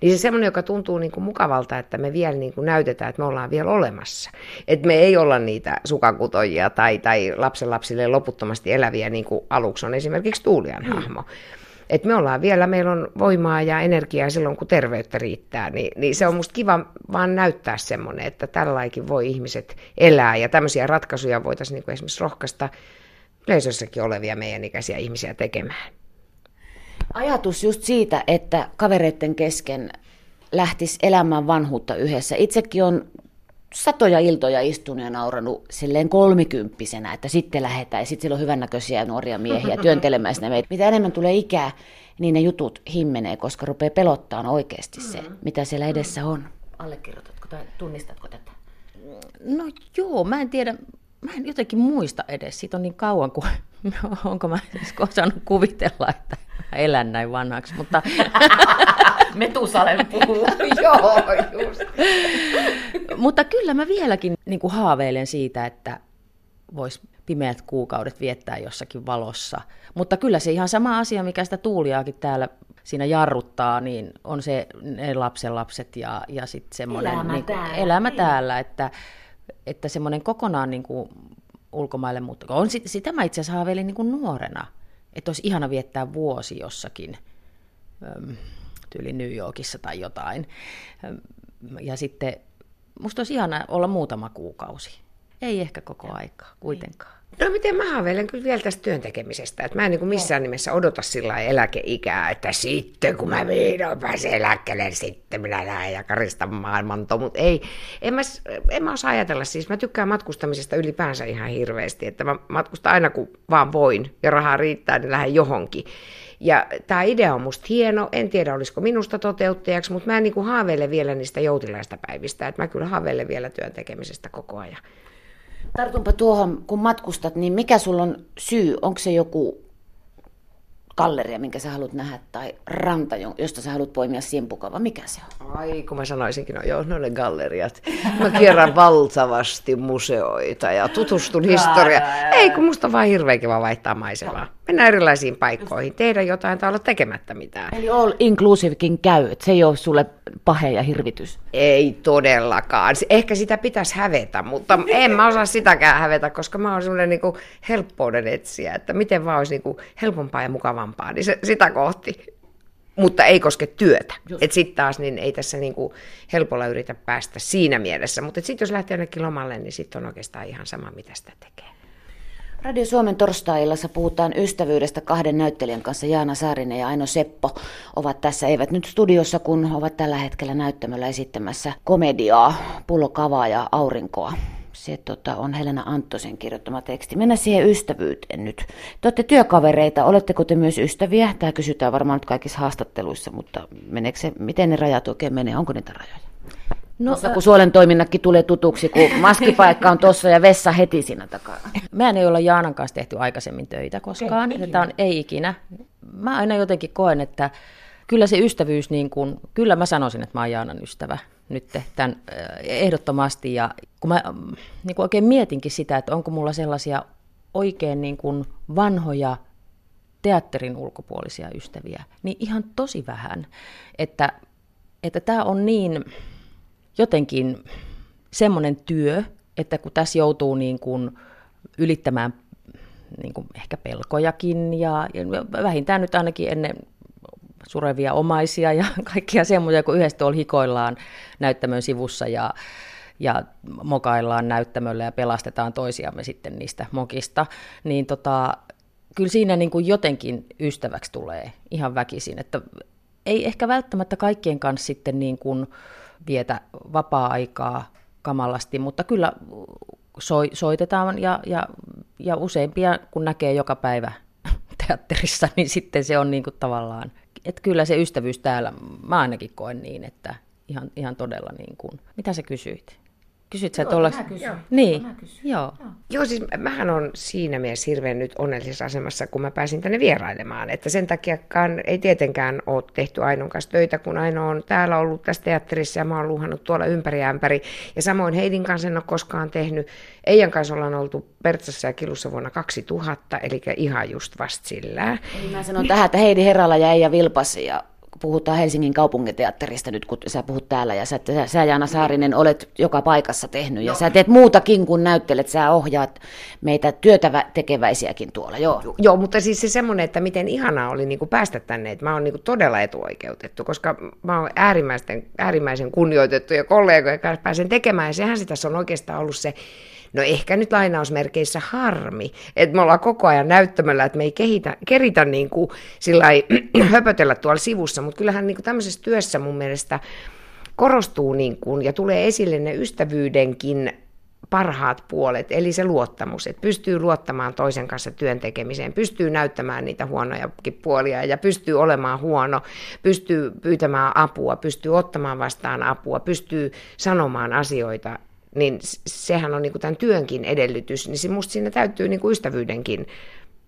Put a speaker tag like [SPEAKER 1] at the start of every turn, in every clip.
[SPEAKER 1] Niin se semmoinen, joka tuntuu niin kuin mukavalta, että me vielä niin kuin näytetään, että me ollaan vielä olemassa. Että me ei olla niitä sukakutojia tai, tai lapsenlapsille loputtomasti eläviä, niin kuin aluksi on esimerkiksi Tuulian mm. hahmo. Että me ollaan vielä, meillä on voimaa ja energiaa silloin, kun terveyttä riittää. Niin, niin se on musta kiva vaan näyttää semmoinen, että tälläkin voi ihmiset elää. Ja tämmöisiä ratkaisuja voitaisiin niin kuin esimerkiksi rohkaista yleisössäkin olevia meidän ikäisiä ihmisiä tekemään.
[SPEAKER 2] Ajatus just siitä, että kavereiden kesken lähtisi elämään vanhuutta yhdessä. Itsekin on satoja iltoja istunut ja nauranut silleen kolmikymppisenä, että sitten lähdetään ja sitten siellä on hyvännäköisiä nuoria miehiä työntelemään sinne meitä. Mitä enemmän tulee ikää, niin ne jutut himmenee, koska rupeaa pelottaa oikeasti se, mm. mitä siellä edessä on. Allekirjoitatko tai tunnistatko tätä?
[SPEAKER 3] No joo, mä en tiedä, mä en jotenkin muista edes. Siitä on niin kauan, kuin onko mä siis osannut kuvitella, että mä elän näin vanhaksi, mutta...
[SPEAKER 2] Metusalen puhuu.
[SPEAKER 1] Joo, just.
[SPEAKER 3] mutta kyllä mä vieläkin niin kuin haaveilen siitä, että vois pimeät kuukaudet viettää jossakin valossa. Mutta kyllä se ihan sama asia, mikä sitä tuuliaakin täällä siinä jarruttaa, niin on se ne lapsen lapset ja, ja sitten semmoinen
[SPEAKER 2] elämä, niin kuin, täällä.
[SPEAKER 3] elämä täällä, että että semmoinen kokonaan niin kuin ulkomaille muutto. On, sitä mä itse asiassa haaveilin niin kuin nuorena, että olisi ihana viettää vuosi jossakin, tyyli New Yorkissa tai jotain. Ja sitten musta olisi ihana olla muutama kuukausi. Ei ehkä koko aikaa kuitenkaan.
[SPEAKER 1] No miten mä haaveilen kyllä vielä tästä työntekemisestä, että mä en niin kuin missään nimessä odota sillä eläkeikää, että sitten kun mä vihdoin pääsen eläkkeelle, niin sitten minä lähden ja karistan maailmanto, mutta ei, en mä, en mä osaa ajatella, siis mä tykkään matkustamisesta ylipäänsä ihan hirveästi, että mä matkustan aina kun vaan voin ja rahaa riittää, niin lähden johonkin. Ja tämä idea on musta hieno, en tiedä olisiko minusta toteuttajaksi, mutta mä en niin kuin haaveile vielä niistä joutilaista päivistä, että mä kyllä haaveilen vielä työn tekemisestä koko ajan.
[SPEAKER 2] Tartunpa tuohon, kun matkustat, niin mikä sulla on syy? Onko se joku galleria, minkä sä haluat nähdä, tai ranta, josta sä haluat poimia simpukava? Mikä se on?
[SPEAKER 1] Ai, kun mä sanoisinkin, no joo, ne galleriat. Mä kierrän valtavasti museoita ja tutustun historiaan. Ei, kun musta on vaan hirveän kiva vaihtaa maisemaa. Mennä erilaisiin paikkoihin, tehdä jotain tai olla tekemättä mitään.
[SPEAKER 2] Eli all inclusivekin käy, että se ei ole sulle pahe ja hirvitys.
[SPEAKER 1] Ei todellakaan. Ehkä sitä pitäisi hävetä, mutta en mä osaa sitäkään hävetä, koska mä oon semmoinen niin helppouden etsiä, että miten vaan olisi niin helpompaa ja mukavampaa, niin se, sitä kohti. Mutta ei koske työtä. Että sitten taas niin ei tässä niin kuin helpolla yritä päästä siinä mielessä. Mutta sitten jos lähtee jonnekin lomalle, niin sitten on oikeastaan ihan sama, mitä sitä tekee.
[SPEAKER 2] Radio Suomen torstai-illassa puhutaan ystävyydestä kahden näyttelijän kanssa. Jaana Saarinen ja Aino Seppo ovat tässä, eivät nyt studiossa, kun ovat tällä hetkellä näyttämöllä esittämässä komediaa, Pullokavaa ja Aurinkoa. Se tota, on Helena Anttosen kirjoittama teksti. Mennä siihen ystävyyteen nyt. Te olette työkavereita, oletteko te myös ystäviä? Tämä kysytään varmaan nyt kaikissa haastatteluissa, mutta meneekö se, miten ne rajat oikein menee? Onko niitä rajoja? No, Tuossa, kun suolen toiminnatkin tulee tutuksi, kun maskipaikka on tuossa ja vessa heti siinä takana.
[SPEAKER 3] Mä en ei olla Jaanan kanssa tehty aikaisemmin töitä koskaan. Ei, Tämä on ei ikinä. Mä aina jotenkin koen, että kyllä se ystävyys, niin kuin, kyllä mä sanoisin, että mä oon Jaanan ystävä nyt tämän ehdottomasti. Ja kun mä niin kuin oikein mietinkin sitä, että onko mulla sellaisia oikein niin kuin vanhoja teatterin ulkopuolisia ystäviä, niin ihan tosi vähän. Että, että tämä on niin jotenkin semmoinen työ, että kun tässä joutuu niin kuin ylittämään niin kuin ehkä pelkojakin ja, ja vähintään nyt ainakin ennen surevia omaisia ja kaikkia semmoisia, kun yhdessä tuolla hikoillaan näyttämön sivussa ja, ja mokaillaan näyttämöllä ja pelastetaan toisiamme sitten niistä mokista, niin tota, kyllä siinä niin kuin jotenkin ystäväksi tulee ihan väkisin, että ei ehkä välttämättä kaikkien kanssa sitten niin kuin, vietä vapaa-aikaa kamalasti, mutta kyllä soi, soitetaan ja, ja, ja useimpia, kun näkee joka päivä teatterissa, niin sitten se on niin kuin tavallaan, että kyllä se ystävyys täällä, mä ainakin koen niin, että ihan, ihan todella niin kuin, mitä sä kysyit? Kysyt sä
[SPEAKER 2] tuolla... Mä kysyn.
[SPEAKER 3] Niin,
[SPEAKER 2] mä kysyn.
[SPEAKER 3] joo.
[SPEAKER 1] joo. Joo, siis mähän on siinä mielessä hirveän nyt onnellisessa asemassa, kun mä pääsin tänne vierailemaan. Että sen takiakaan ei tietenkään ole tehty Ainon kanssa töitä, kun Aino on täällä ollut tässä teatterissa ja mä oon luhannut tuolla ympäri ja ympäri. Ja samoin Heidin kanssa en ole koskaan tehnyt. Eijan kanssa ollaan oltu Pertsassa ja Kilussa vuonna 2000, eli ihan just vasta sillä.
[SPEAKER 2] Eli mä sanon tähän, että Heidi Herala ja Eija Vilpasi ja puhutaan Helsingin kaupunginteatterista nyt, kun sä puhut täällä, ja sä, sä, sä Jaana Saarinen olet joka paikassa tehnyt, ja no. sä teet muutakin kuin näyttelet, sä ohjaat meitä työtä tekeväisiäkin tuolla, joo.
[SPEAKER 1] Joo, mutta siis se semmoinen, että miten ihanaa oli niin kuin päästä tänne, että mä oon niin kuin todella etuoikeutettu, koska mä oon äärimmäisen, äärimmäisen kunnioitettu ja kollegoja kanssa pääsen tekemään, ja sehän se tässä on oikeastaan ollut se, no ehkä nyt lainausmerkeissä harmi, että me ollaan koko ajan näyttämällä, että me ei kehitä, keritä niin kuin sillai, höpötellä tuolla sivussa, mutta kyllähän niin kuin tämmöisessä työssä mun mielestä korostuu niin kuin, ja tulee esille ne ystävyydenkin parhaat puolet, eli se luottamus, että pystyy luottamaan toisen kanssa työn tekemiseen, pystyy näyttämään niitä huonojakin puolia ja pystyy olemaan huono, pystyy pyytämään apua, pystyy ottamaan vastaan apua, pystyy sanomaan asioita niin sehän on niin kuin tämän työnkin edellytys, niin musta siinä täytyy niin kuin ystävyydenkin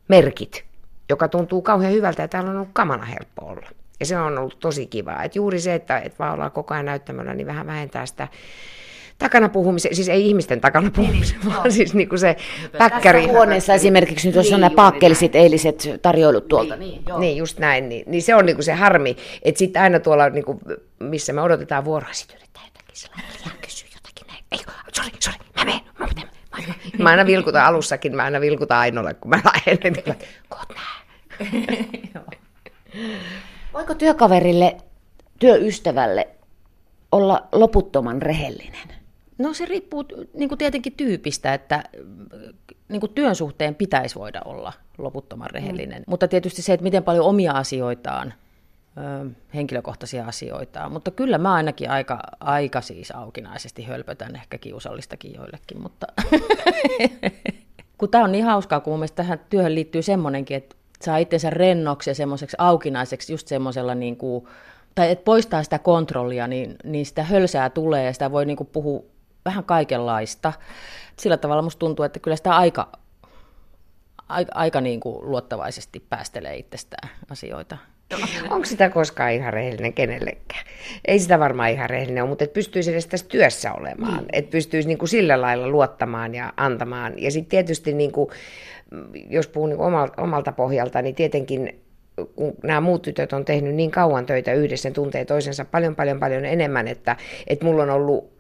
[SPEAKER 1] merkit, joka tuntuu kauhean hyvältä ja täällä on ollut kamana helppo olla. Ja se on ollut tosi kivaa. Et juuri se, että, että vaan ollaan koko ajan näyttämällä, niin vähän vähentää sitä takana puhumisen, siis ei ihmisten takana puhumisen, niin, vaan siis niin kuin se päkkäri.
[SPEAKER 2] Tässä huoneessa esimerkiksi nyt tuossa niin, nämä pakkelisit eiliset tarjoilut tuolta.
[SPEAKER 1] Niin, niin, niin just näin. Niin, niin se on niin kuin se harmi, että sitten aina tuolla, niin kuin, missä me odotetaan vuoroa, sitten yrittää jotakin sellainen sori, sori, mä menen, mä menen. Mä, mä aina vilkutan alussakin, mä aina vilkutan Ainolle, kun mä lähden, niin koot
[SPEAKER 2] Voiko työkaverille, työystävälle olla loputtoman rehellinen?
[SPEAKER 3] No se riippuu niin kuin tietenkin tyypistä, että niin kuin työn suhteen pitäisi voida olla loputtoman rehellinen. Mm. Mutta tietysti se, että miten paljon omia asioitaan henkilökohtaisia asioita. Mutta kyllä mä ainakin aika, aika siis aukinaisesti hölpötän, ehkä kiusallistakin joillekin, mutta kun tämä on niin hauskaa, kun mun tähän työhön liittyy semmoinenkin, että saa itsensä rennoksi ja semmoiseksi aukinaiseksi just semmoisella niin kuin, tai että poistaa sitä kontrollia, niin, niin sitä hölsää tulee ja sitä voi niin kuin puhua vähän kaikenlaista. Sillä tavalla musta tuntuu, että kyllä sitä aika, aika, aika niin kuin luottavaisesti päästelee itsestään asioita.
[SPEAKER 1] Onko sitä koskaan ihan rehellinen kenellekään? Ei sitä varmaan ihan rehellinen ole, mutta et pystyisi edes tässä työssä olemaan. Mm. Että pystyisi niinku sillä lailla luottamaan ja antamaan. Ja sitten tietysti, niinku, jos puhun niinku omalta, omalta pohjalta, niin tietenkin kun nämä muut tytöt on tehnyt niin kauan töitä yhdessä, ne tuntee toisensa paljon, paljon, paljon enemmän, että, että mulla on ollut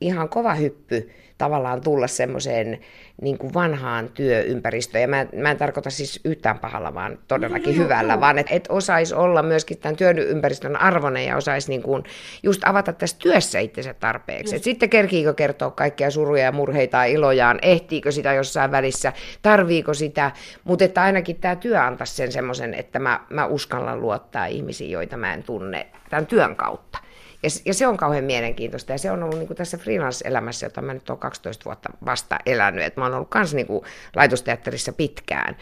[SPEAKER 1] ihan kova hyppy tavallaan tulla semmoiseen niin kuin vanhaan työympäristöön. Ja mä, mä en tarkoita siis yhtään pahalla, vaan todellakin no, hyvällä, no. vaan että et osaisi olla myöskin tämän työympäristön arvoinen ja osaisi niin kuin just avata tässä työssä itsensä tarpeeksi. Et sitten kerkiikö kertoa kaikkia suruja ja murheita ja ilojaan, ehtiikö sitä jossain välissä, tarviiko sitä, mutta että ainakin tämä työ antaisi sen semmoisen, että mä, mä uskallan luottaa ihmisiin, joita mä en tunne tämän työn kautta. Ja, ja se on kauhean mielenkiintoista ja se on ollut niin kuin tässä freelance-elämässä, jota mä nyt olen 12 vuotta vasta elänyt, että mä oon ollut myös niin kuin laitosteatterissa pitkään.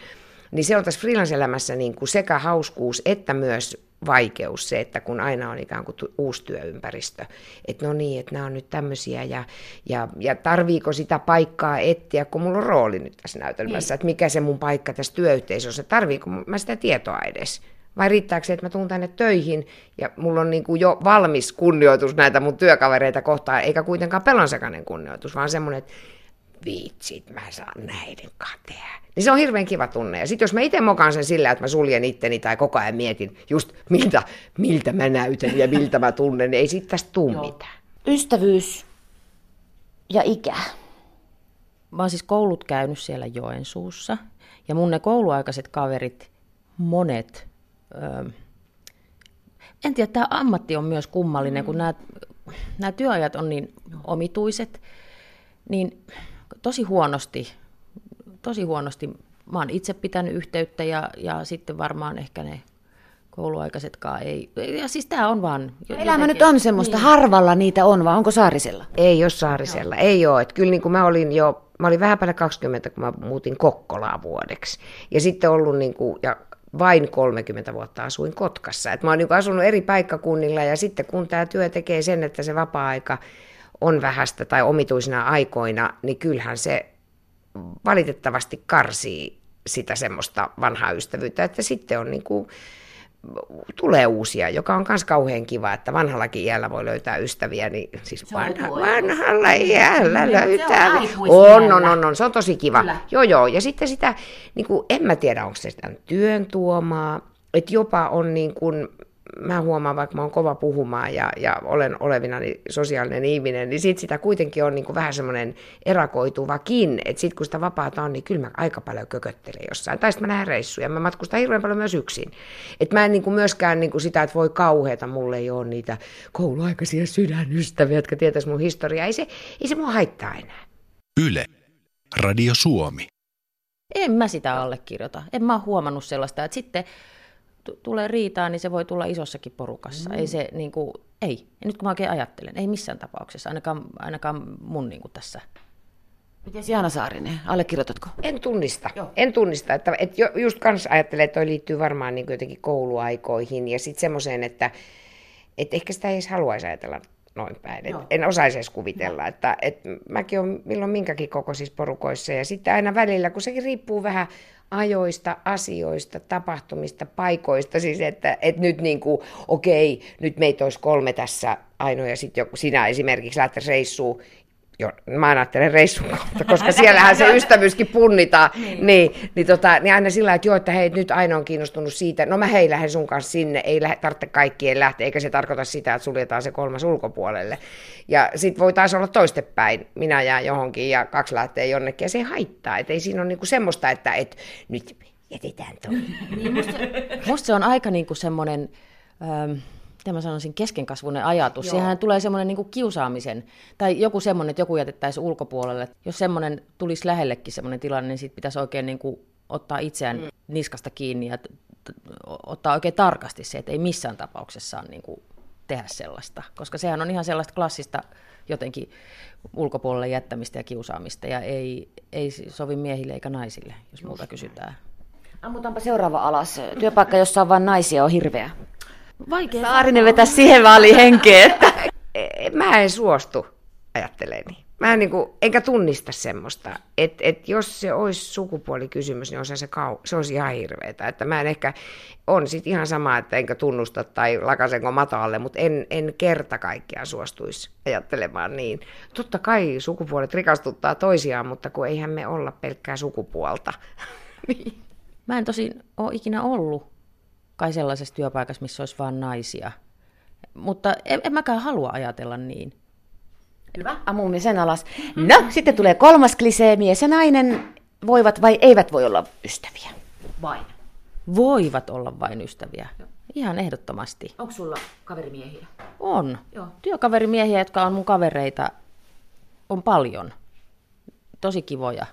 [SPEAKER 1] Niin se on tässä freelance-elämässä niin kuin sekä hauskuus että myös vaikeus se, että kun aina on ikään kuin uusi työympäristö, että no niin, että nämä on nyt tämmöisiä ja, ja, ja tarviiko sitä paikkaa etsiä, kun mulla on rooli nyt tässä näytelmässä, niin. että mikä se mun paikka tässä työyhteisössä, tarviiko mä sitä tietoa edes. Vai riittääkö se, että mä tuun tänne töihin ja mulla on niin kuin jo valmis kunnioitus näitä mun työkavereita kohtaan, eikä kuitenkaan pelonsekainen kunnioitus, vaan semmoinen, että viitsit, mä saan näiden katea. Niin se on hirveän kiva tunne. Ja sitten jos mä itse mokaan sen sillä, että mä suljen itteni tai koko ajan mietin just miltä, miltä mä näytän ja miltä mä tunnen, niin ei siitä tästä tuu mitään.
[SPEAKER 2] Ystävyys ja ikä.
[SPEAKER 3] Mä oon siis koulut käynyt siellä Joensuussa. Ja mun ne kouluaikaiset kaverit, monet en tiedä, tämä ammatti on myös kummallinen, kun nämä, nämä työajat on niin omituiset, niin tosi huonosti, tosi huonosti mä oon itse pitänyt yhteyttä ja, ja sitten varmaan ehkä ne kouluaikaisetkaan ei. Ja siis tämä on vaan...
[SPEAKER 2] Elämä jotenkin, nyt on semmoista, niin. harvalla niitä on, vai onko Saarisella?
[SPEAKER 1] Ei ole Saarisella, Joo. ei ole. Että kyllä niin kuin mä olin jo, mä olin vähän päälle 20, kun mä muutin Kokkolaan vuodeksi. Ja sitten ollut niin kuin, ja vain 30 vuotta asuin Kotkassa. Et mä oon niin asunut eri paikkakunnilla ja sitten kun tämä työ tekee sen, että se vapaa-aika on vähäistä tai omituisina aikoina, niin kyllähän se valitettavasti karsii sitä semmoista vanhaa ystävyyttä, että sitten on niin kuin, tulee uusia, joka on myös kauhean kiva, että vanhallakin iällä voi löytää ystäviä, niin siis vanha, vanhalla iällä löytää. On, on, on, on, se on tosi kiva. Kyllä. Joo, joo, ja sitten sitä, niin kuin, en mä tiedä, onko se sitä työn tuomaa, että jopa on niin kuin, mä huomaan, vaikka mä oon kova puhumaan ja, ja olen olevina sosiaalinen ihminen, niin sit sitä kuitenkin on niin kuin vähän semmoinen erakoituvakin, että sit kun sitä vapaata on, niin kyllä mä aika paljon kököttelen jossain. Tai sitten mä näen reissuja, mä matkustan hirveän paljon myös yksin. Että mä en niin kuin myöskään niin kuin sitä, että voi kauheata, mulle ei ole niitä kouluaikaisia sydänystäviä, jotka tietäis mun historiaa. Ei se, ei se mua haittaa enää.
[SPEAKER 4] Yle. Radio Suomi.
[SPEAKER 3] En mä sitä allekirjoita. En mä ole huomannut sellaista, että sitten t- tulee riitaa, niin se voi tulla isossakin porukassa. Mm. Ei se, niin kuin, ei. Ja nyt kun mä oikein ajattelen, ei missään tapauksessa, ainakaan, ainakaan mun niin kuin tässä.
[SPEAKER 2] Miten Jaana Saarinen, allekirjoitatko?
[SPEAKER 1] En tunnista. Joo. En tunnista. Että, että just kans ajattelen, että toi liittyy varmaan niin jotenkin kouluaikoihin ja sitten semmoiseen, että, että ehkä sitä ei edes haluaisi ajatella noin päin. Et en osaisi edes kuvitella, no. että et mäkin olen milloin minkäkin kokoisissa porukoissa ja sitten aina välillä, kun sekin riippuu vähän ajoista, asioista, tapahtumista, paikoista, siis että, että nyt niin kuin, okei, nyt meitä olisi kolme tässä ainoa ja sitten sinä esimerkiksi lähtee reissuun jo, mä ajattelen reissun kautta, koska siellähän se ystävyyskin punnitaan, niin, niin, niin, tota, niin aina sillä että joo, että hei, nyt aina on kiinnostunut siitä, no mä hei lähden sun kanssa sinne, ei lähde, tarvitse kaikkien lähteä, eikä se tarkoita sitä, että suljetaan se kolmas ulkopuolelle. Ja sit voi taas olla toistepäin, minä jään johonkin ja kaksi lähtee jonnekin, ja se haittaa, että ei siinä ole niinku semmoista, että et, nyt jätetään toi. Niin,
[SPEAKER 3] musta, musta se on aika niinku semmoinen... Ähm, miten mä sanoisin, keskenkasvuinen ajatus. Joo. Siihen tulee semmoinen niin kiusaamisen, tai joku semmoinen, että joku jätettäisiin ulkopuolelle. Jos semmoinen tulisi lähellekin semmoinen tilanne, niin sitten pitäisi oikein niin kuin ottaa itseään mm. niskasta kiinni ja ottaa oikein tarkasti se, että ei missään tapauksessa saa niin kuin tehdä sellaista. Koska sehän on ihan sellaista klassista jotenkin ulkopuolelle jättämistä ja kiusaamista, ja ei, ei sovi miehille eikä naisille, jos muuta kysytään.
[SPEAKER 2] Ammutaanpa seuraava alas. Työpaikka, jossa on vain naisia, on hirveä.
[SPEAKER 1] Vaikea Saarinen vetää siihen väliin henkeä. Että... Mä en suostu ajatteleeni. Mä en niin kuin, enkä tunnista semmoista, että et jos se olisi sukupuolikysymys, niin se, kau- se olisi ihan hirveetä. Että mä en ehkä, on sit ihan sama, että enkä tunnusta tai lakasenko matalle, mutta en, en kerta kaikkiaan suostuisi ajattelemaan niin. Totta kai sukupuolet rikastuttaa toisiaan, mutta kun eihän me olla pelkkää sukupuolta.
[SPEAKER 3] niin. Mä en tosin ole ikinä ollut kai sellaisessa työpaikassa, missä olisi vain naisia. Mutta en, en mäkään halua ajatella niin.
[SPEAKER 2] Hyvä, ammumme sen alas. No, sitten tulee kolmas klisee. Mies ja nainen voivat vai eivät voi olla ystäviä?
[SPEAKER 3] Vain. Voivat olla vain ystäviä. Joo. Ihan ehdottomasti.
[SPEAKER 2] Onko sulla kaverimiehiä?
[SPEAKER 3] On. Joo. Työkaverimiehiä, jotka on mun kavereita, on paljon. Tosi kivoja,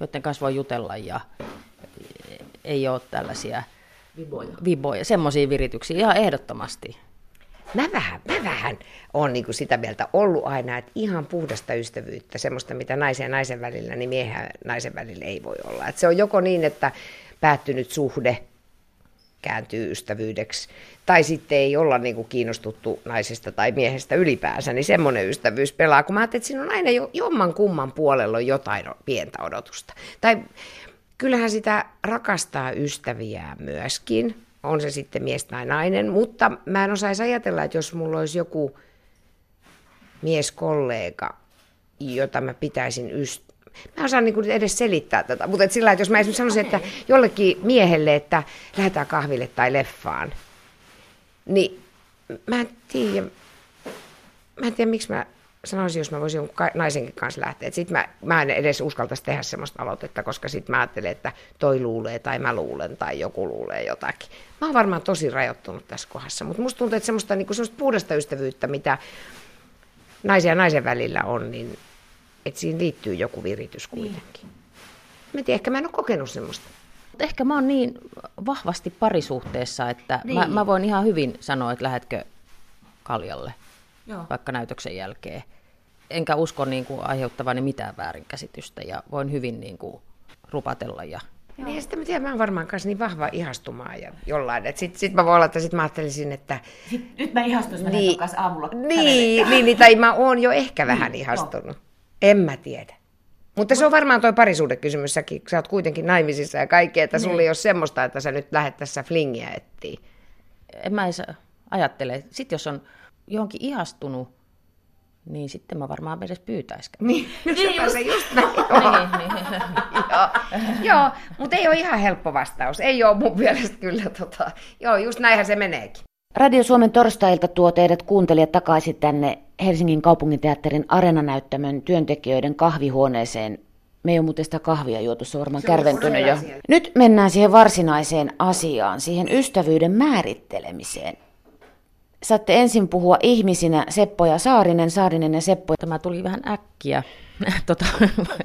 [SPEAKER 3] joiden kanssa voi jutella ja ei ole tällaisia
[SPEAKER 2] Viboja.
[SPEAKER 3] Viboja, semmoisia virityksiä ihan ehdottomasti.
[SPEAKER 1] Mä vähän, mä vähän on niin kuin sitä mieltä ollut aina, että ihan puhdasta ystävyyttä, semmoista mitä naisen ja naisen välillä, niin miehen ja naisen välillä ei voi olla. Että se on joko niin, että päättynyt suhde kääntyy ystävyydeksi, tai sitten ei olla niin kuin kiinnostuttu naisesta tai miehestä ylipäänsä, niin semmoinen ystävyys pelaa, kun mä ajattelin, että siinä on aina jo, jomman kumman puolella on jotain pientä odotusta. Tai kyllähän sitä rakastaa ystäviään myöskin, on se sitten mies tai nainen, mutta mä en osaisi ajatella, että jos mulla olisi joku mieskollega, jota mä pitäisin yst- Mä osaan niin edes selittää tätä, mutta et sillä että jos mä esimerkiksi sanoisin, että jollekin miehelle, että lähdetään kahville tai leffaan, niin mä en tiedä, mä en tiedä miksi mä sanoisin, jos mä voisin jonkun naisenkin kanssa lähteä. Sitten mä, mä en edes uskaltaisi tehdä sellaista aloitetta, koska sitten mä ajattelen, että toi luulee tai mä luulen tai joku luulee jotakin. Mä oon varmaan tosi rajoittunut tässä kohdassa, mutta musta tuntuu, että semmoista, niin semmoista puhdasta ystävyyttä, mitä naisen ja naisen välillä on, niin että siinä liittyy joku viritys niin. kuitenkin. Niin. Mä tiedän, ehkä mä en ole kokenut semmoista.
[SPEAKER 3] Ehkä mä oon niin vahvasti parisuhteessa, että niin. mä, mä voin ihan hyvin sanoa, että lähetkö kaljalle. Joo. vaikka näytöksen jälkeen. Enkä usko niin kuin, aiheuttavani mitään väärinkäsitystä ja voin hyvin niin kuin, rupatella. Ja...
[SPEAKER 1] Niin, ja sitten mä tiedän, mä oon varmaan kanssa niin vahva ihastumaan ja jollain. Sitten sit mä voin olla, että sit mä ajattelisin, että...
[SPEAKER 2] Sitten, nyt mä ihastun, mä niin, kanssa aamulla
[SPEAKER 1] niin, niin, niin, tai mä oon jo ehkä vähän niin, ihastunut. No. En mä tiedä. Mutta se on varmaan toi parisuudekysymys, säkin, sä oot kuitenkin naimisissa ja kaikkea, että sulla niin. ei ole semmoista, että sä nyt lähdet tässä flingiä etsiä.
[SPEAKER 3] En mä edes ajattele. Sitten jos on johonkin ihastunut, niin sitten mä varmaan edes pyytäisikään.
[SPEAKER 1] Niin, niin just, se just näin. niin, niin. joo, joo mutta ei ole ihan helppo vastaus. Ei ole mun mielestä kyllä. Tota, joo, just näinhän se meneekin.
[SPEAKER 2] Radio Suomen torstailta tuo teidät kuuntelijat takaisin tänne Helsingin kaupunginteatterin arenanäyttämön työntekijöiden kahvihuoneeseen. Me ei ole muuten sitä kahvia juotu, se on varmaan se kärventynyt jo. Nyt mennään siihen varsinaiseen asiaan, siihen ystävyyden määrittelemiseen. Saatte ensin puhua ihmisinä Seppo ja Saarinen, Saarinen ja Seppo.
[SPEAKER 3] Tämä tuli vähän äkkiä. tota,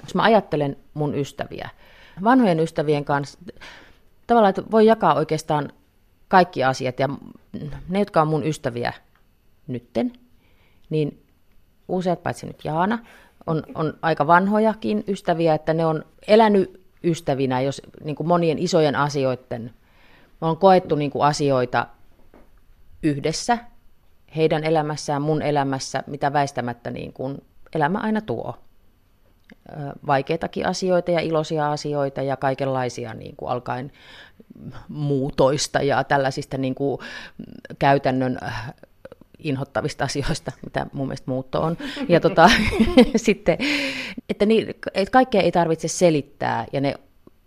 [SPEAKER 3] jos mä ajattelen mun ystäviä, vanhojen ystävien kanssa, tavallaan, että voi jakaa oikeastaan kaikki asiat ja ne, jotka on mun ystäviä nytten, niin useat, paitsi nyt Jaana, on, on aika vanhojakin ystäviä, että ne on elänyt ystävinä, jos niin kuin monien isojen asioiden, on koettu niin kuin asioita yhdessä, heidän elämässään, mun elämässä, mitä väistämättä niin kuin elämä aina tuo. Vaikeitakin asioita ja iloisia asioita ja kaikenlaisia niin kuin alkaen muutoista ja tällaisista niin kuin käytännön äh, inhottavista asioista, mitä mun mielestä muutto on. Ja tota, sitten, että, niin, että kaikkea ei tarvitse selittää ja ne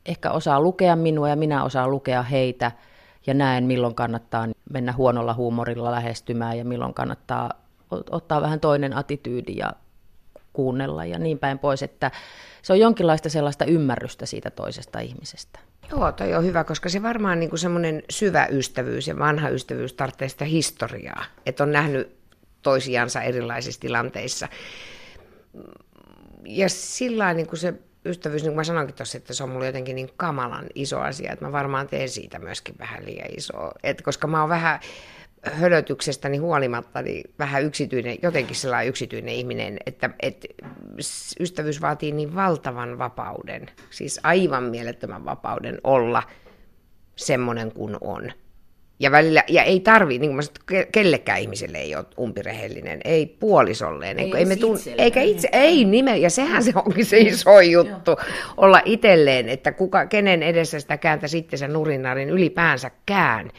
[SPEAKER 3] ehkä osaa lukea minua ja minä osaan lukea heitä ja näen milloin kannattaa mennä huonolla huumorilla lähestymään ja milloin kannattaa ottaa vähän toinen attityydi ja kuunnella ja niin päin pois, että se on jonkinlaista sellaista ymmärrystä siitä toisesta ihmisestä.
[SPEAKER 1] Joo, toi on hyvä, koska se varmaan niin semmoinen syvä ystävyys ja vanha ystävyys tarvitsee sitä historiaa, että on nähnyt toisiansa erilaisissa tilanteissa. Ja sillä niin kuin se ystävyys, niin kuin mä sanoinkin tuossa, että se on mulle jotenkin niin kamalan iso asia, että mä varmaan teen siitä myöskin vähän liian iso. Et koska mä oon vähän hölötyksestäni huolimatta niin vähän yksityinen, jotenkin sellainen yksityinen ihminen, että, että ystävyys vaatii niin valtavan vapauden, siis aivan mielettömän vapauden olla semmoinen kuin on. Ja, välillä, ja ei tarvii, niin kuin mä sanoin, kellekään ihmiselle ei ole umpirehellinen, ei puolisolleen. Ei, ei me eikä itse, ei nime, ja sehän se onkin se iso juttu, olla itselleen, että kuka, kenen edessä sitä kääntä sitten sen nurinnarin ylipäänsäkään.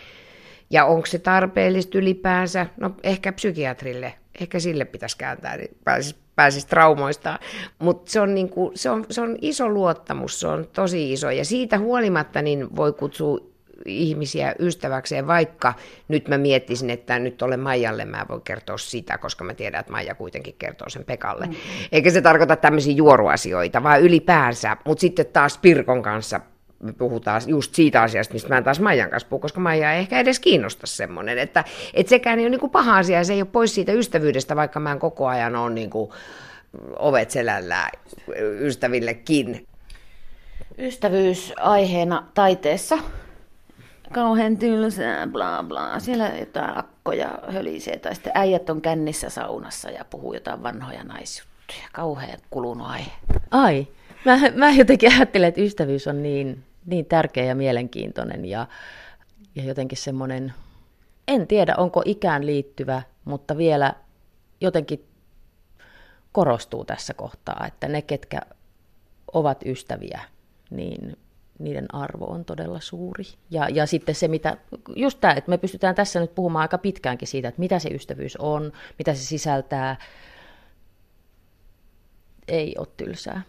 [SPEAKER 1] Ja onko se tarpeellista ylipäänsä? No ehkä psykiatrille, ehkä sille pitäisi kääntää, niin pääsisi, pääsisi traumoista. Mutta se, on niinku, se, on, se on iso luottamus, se on tosi iso. Ja siitä huolimatta niin voi kutsua ihmisiä ystäväkseen, vaikka nyt mä miettisin, että nyt olen Maijalle, mä voin kertoa sitä, koska mä tiedän, että Maija kuitenkin kertoo sen Pekalle. Mm-hmm. Eikä se tarkoita tämmöisiä juoruasioita, vaan ylipäänsä. Mutta sitten taas Pirkon kanssa me puhutaan just siitä asiasta, mistä mä en taas Maijan kanssa puhu, koska Maija ei ehkä edes kiinnosta semmoinen, että, että sekään ei ole niin kuin paha asia, se ei ole pois siitä ystävyydestä, vaikka mä en koko ajan ole niin kuin ovet selällä ystävillekin.
[SPEAKER 2] Ystävyys aiheena taiteessa. Kauhean tylsää, bla bla. Siellä jotain akkoja hölisee, tai sitten äijät on kännissä saunassa ja puhuu jotain vanhoja naisjuttuja. Kauhean kulunut aihe.
[SPEAKER 3] Ai, Mä, mä jotenkin ajattelen, että ystävyys on niin, niin tärkeä ja mielenkiintoinen ja, ja jotenkin semmoinen, en tiedä onko ikään liittyvä, mutta vielä jotenkin korostuu tässä kohtaa, että ne, ketkä ovat ystäviä, niin niiden arvo on todella suuri. Ja, ja sitten se, mitä, just tämä, että me pystytään tässä nyt puhumaan aika pitkäänkin siitä, että mitä se ystävyys on, mitä se sisältää, ei ole tylsää.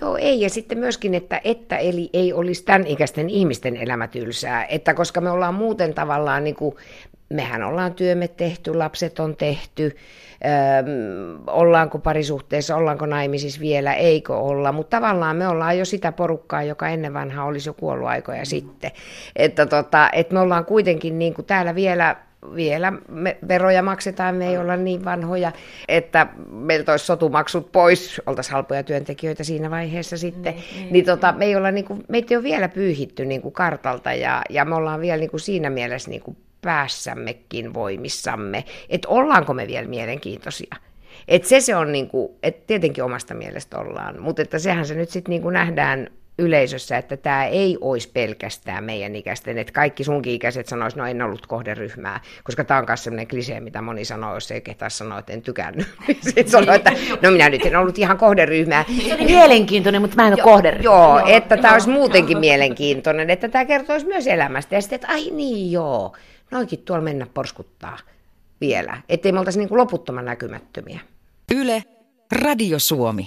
[SPEAKER 1] Joo, ei. Ja sitten myöskin, että, että eli ei olisi tämän ikäisten ihmisten elämä tylsää. Että koska me ollaan muuten tavallaan, niin kuin, mehän ollaan työmme tehty, lapset on tehty, öö, ollaanko parisuhteessa, ollaanko naimisissa vielä, eikö olla. Mutta tavallaan me ollaan jo sitä porukkaa, joka ennen vanhaa olisi jo kuollut aikoja mm. sitten. Että, tota, että me ollaan kuitenkin niin kuin täällä vielä vielä me veroja maksetaan, me ei olla niin vanhoja, että meiltä olisi sotumaksut pois, oltaisiin halpoja työntekijöitä siinä vaiheessa sitten. Niin, niin, niin tota, me ei olla, niin kuin, meitä ei ole vielä pyyhitty niin kuin kartalta ja, ja me ollaan vielä niin kuin siinä mielessä niin kuin päässämmekin voimissamme, että ollaanko me vielä mielenkiintoisia. Et se se on, niin kuin, että tietenkin omasta mielestä ollaan, mutta että sehän se nyt sitten niin kuin nähdään yleisössä, että tämä ei olisi pelkästään meidän ikäisten, että kaikki sunkin ikäiset sanoisivat, no en ollut kohderyhmää, koska tämä on myös sellainen klisee, mitä moni sanoo, jos ei kehtaa sanoa, että en tykännyt. Sitten sanoo, että no minä nyt en ollut ihan kohderyhmää.
[SPEAKER 2] Se oli mielenkiintoinen, mutta mä en ole kohderyhmä.
[SPEAKER 1] Joo, joo, että tämä olisi muutenkin mielenkiintoinen, että tämä kertoisi myös elämästä. Ja sitten, että ai niin joo, noikin tuolla mennä porskuttaa vielä, ettei me oltaisi niin kuin loputtoman näkymättömiä.
[SPEAKER 5] Yle, Radio Suomi.